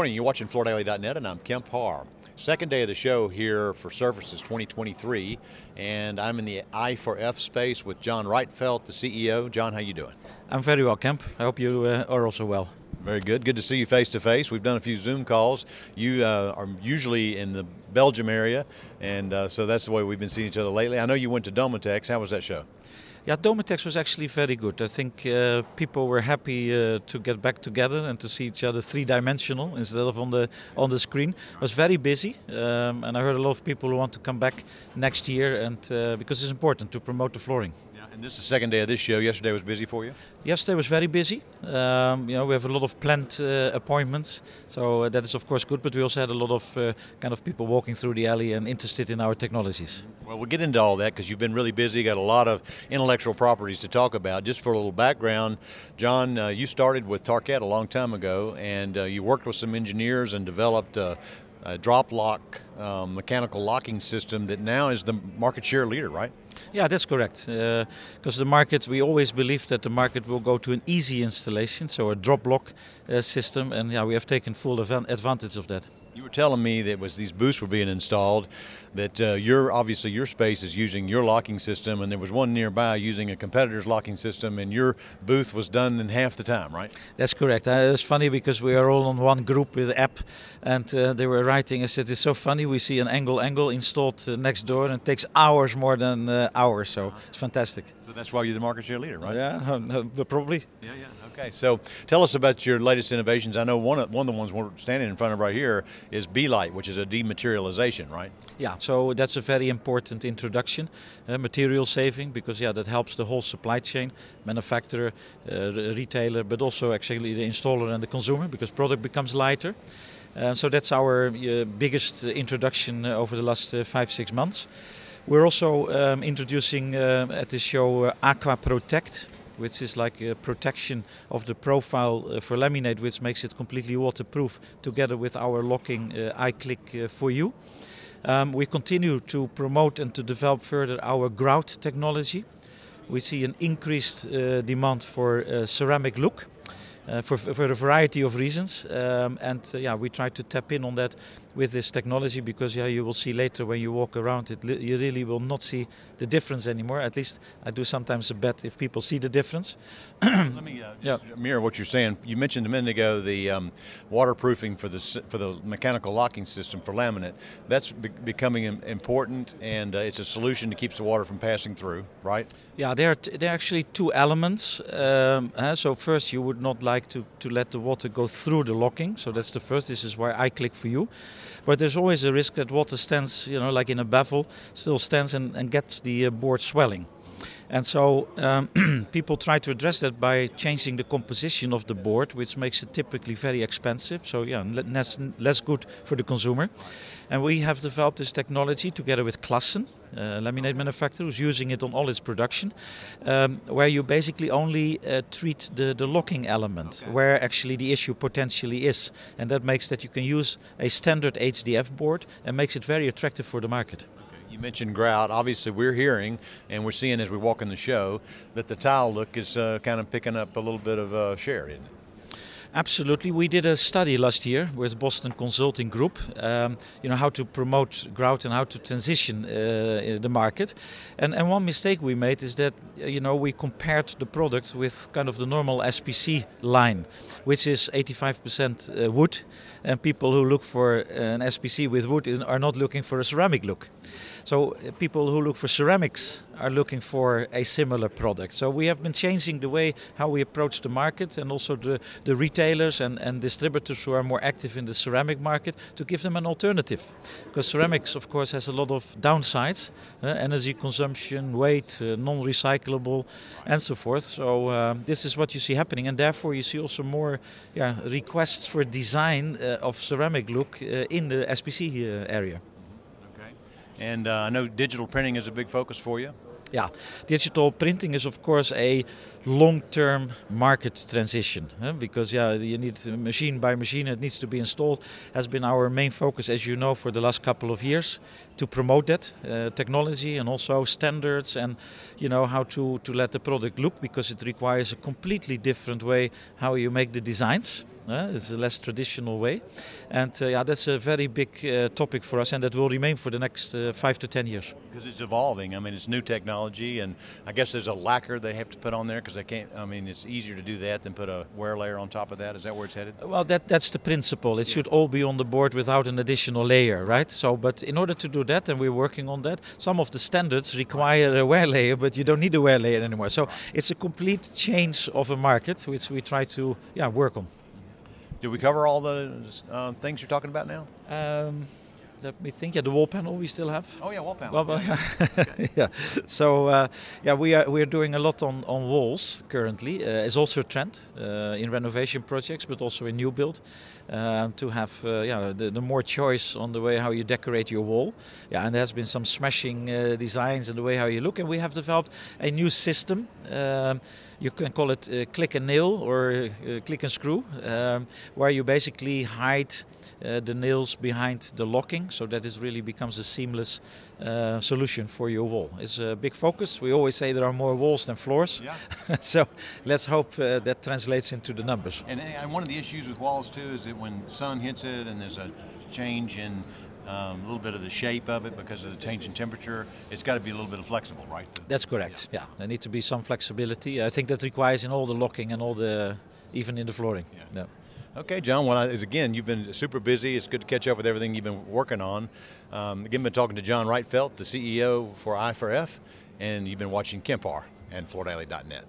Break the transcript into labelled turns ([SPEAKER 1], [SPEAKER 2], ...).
[SPEAKER 1] morning. You're watching FloorDaily.net, and I'm Kemp Harr. Second day of the show here for Surfaces 2023, and I'm in the I4F space with John Rietveld, the CEO. John, how you doing?
[SPEAKER 2] I'm very well, Kemp. I hope you uh, are also well.
[SPEAKER 1] Very good. Good to see you face to face. We've done a few Zoom calls. You uh, are usually in the Belgium area, and uh, so that's the way we've been seeing each other lately. I know you went to Domotex. How was that show?
[SPEAKER 2] Yeah, Domotex was actually very good. I think uh, people were happy uh, to get back together and to see each other three-dimensional instead of on the on the screen. It was very busy, um, and I heard a lot of people who want to come back next year, and uh, because it's important to promote the flooring.
[SPEAKER 1] And this is the second day of this show. Yesterday was busy for you.
[SPEAKER 2] Yesterday was very busy. Um, you know, we have a lot of planned uh, appointments, so uh, that is of course good. But we also had a lot of uh, kind of people walking through the alley and interested in our technologies.
[SPEAKER 1] Well, we'll get into all that because you've been really busy. Got a lot of intellectual properties to talk about. Just for a little background, John, uh, you started with Tarkett a long time ago, and uh, you worked with some engineers and developed. A drop lock um, mechanical locking system that now is the market share leader, right?
[SPEAKER 2] Yeah, that's correct. Because uh, the market, we always believe that the market will go to an easy installation, so a drop lock uh, system, and yeah, we have taken full advantage of that.
[SPEAKER 1] You were telling me that was these booths were being installed, that uh, your obviously your space is using your locking system, and there was one nearby using a competitor's locking system, and your booth was done in half the time, right?
[SPEAKER 2] That's correct. Uh, it's funny because we are all on one group WhatsApp, and uh, they were writing. I said it's so funny. We see an angle angle installed uh, next door, and it takes hours more than uh, hours. So it's fantastic.
[SPEAKER 1] So that's why you're the market share leader, right?
[SPEAKER 2] Yeah, probably.
[SPEAKER 1] Yeah, yeah. Okay, so tell us about your latest innovations. I know one of, one of the ones we're standing in front of right here is B-Light, which is a dematerialization, right?
[SPEAKER 2] Yeah, so that's a very important introduction, uh, material saving, because yeah, that helps the whole supply chain, manufacturer, uh, retailer, but also actually the installer and the consumer, because product becomes lighter. Uh, so that's our uh, biggest introduction over the last uh, five six months. We're also um, introducing uh, at this show uh, Aqua Protect, which is like a protection of the profile uh, for laminate, which makes it completely waterproof, together with our locking uh, iClick uh, for you. Um, we continue to promote and to develop further our grout technology. We see an increased uh, demand for ceramic look. Uh, for, for a variety of reasons. Um, and uh, yeah, we try to tap in on that with this technology because yeah, you will see later when you walk around it, you really will not see the difference anymore. At least I do sometimes a bet if people see the difference.
[SPEAKER 1] Let me uh, yeah. mirror what you're saying. You mentioned a minute ago the um, waterproofing for the for the mechanical locking system for laminate. That's be- becoming important, and uh, it's a solution to keep the water from passing through, right?
[SPEAKER 2] Yeah, there are, t- there are actually two elements. Um, so first, you would not like to, to let the water go through the locking. So that's the first. This is why I click for you. But there's always a risk that water stands, you know, like in a baffle, still stands and, and gets the uh, board swelling. And so um, people try to address that by changing the composition of the board, which makes it typically very expensive. So yeah, less, less good for the consumer. And we have developed this technology together with Classen, a laminate manufacturer, who's using it on all its production, um, where you basically only uh, treat the, the locking element, okay. where actually the issue potentially is. And that makes that you can use a standard HDF board and makes it very attractive for the market.
[SPEAKER 1] You mentioned grout. Obviously, we're hearing and we're seeing as we walk in the show that the tile look is uh, kind of picking up a little bit of uh, share, isn't it?
[SPEAKER 2] Absolutely. We did a study last year with Boston Consulting Group, um, you know, how to promote grout and how to transition uh, the market. And, and one mistake we made is that, you know, we compared the product with kind of the normal SPC line, which is 85% uh, wood. And people who look for an SPC with wood are not looking for a ceramic look. So uh, people who look for ceramics are looking for a similar product. So we have been changing the way how we approach the market and also the, the retailers and, and distributors who are more active in the ceramic market to give them an alternative. Because ceramics, of course, has a lot of downsides uh, energy consumption, weight, uh, non recyclable, and so forth. So uh, this is what you see happening, and therefore you see also more yeah, requests for design uh, of ceramic look uh, in the SPC area.
[SPEAKER 1] And uh, I know digital printing is a big focus for you.
[SPEAKER 2] Yeah, digital printing is of course a long-term market transition huh? because yeah, you need machine by machine. It needs to be installed. Has been our main focus, as you know, for the last couple of years to promote that uh, technology and also standards and you know how to to let the product look because it requires a completely different way how you make the designs it's a less traditional way, and uh, yeah, that's a very big uh, topic for us, and that will remain for the next uh, five to ten years.
[SPEAKER 1] Because it's evolving. I mean, it's new technology, and I guess there's a lacquer they have to put on there because they can't. I mean, it's easier to do that than put a wear layer on top of that. Is that where it's headed?
[SPEAKER 2] Well, that that's the principle. It yeah. should all be on the board without an additional layer, right? So, but in order to do that, and we're working on that, some of the standards require a wear layer, but you don't need a wear layer anymore. So it's a complete change of a market, which we try to yeah work on.
[SPEAKER 1] Did we cover all the uh, things you're talking about now?
[SPEAKER 2] Um, let me think. Yeah, the wall panel we still have.
[SPEAKER 1] Oh yeah, wall panel. Yeah.
[SPEAKER 2] yeah. yeah. So uh, yeah, we are we are doing a lot on on walls currently. Uh, it's also a trend uh, in renovation projects, but also in new build, um, to have uh, yeah the, the, more choice on the way how you decorate your wall. Yeah, and there has been some smashing uh, designs in the way how you look, and we have developed a new system. Um, you can call it uh, click and nail or click and screw, um, where you basically hide the nails behind the locking so that it really becomes a seamless uh, solution for your wall. It's a big focus. We always say there are more walls than floors. Yeah. so let's hope uh, that translates into the numbers.
[SPEAKER 1] And, and, one of the issues with walls too is that when sun hits it and there's a change in um, a little bit of the shape of it because of the change in temperature. It's got to be a little bit flexible, right?
[SPEAKER 2] That's correct. Yeah. yeah, there needs to be some flexibility. I think that requires in all the locking and all the, even in the flooring. Yeah. yeah.
[SPEAKER 1] Okay, John. Well, again, you've been super busy. It's good to catch up with everything you've been working on. Um, again, been talking to John Rietveld, the CEO for I4F, and you've been watching Kemp Harr and FloorDaily.net.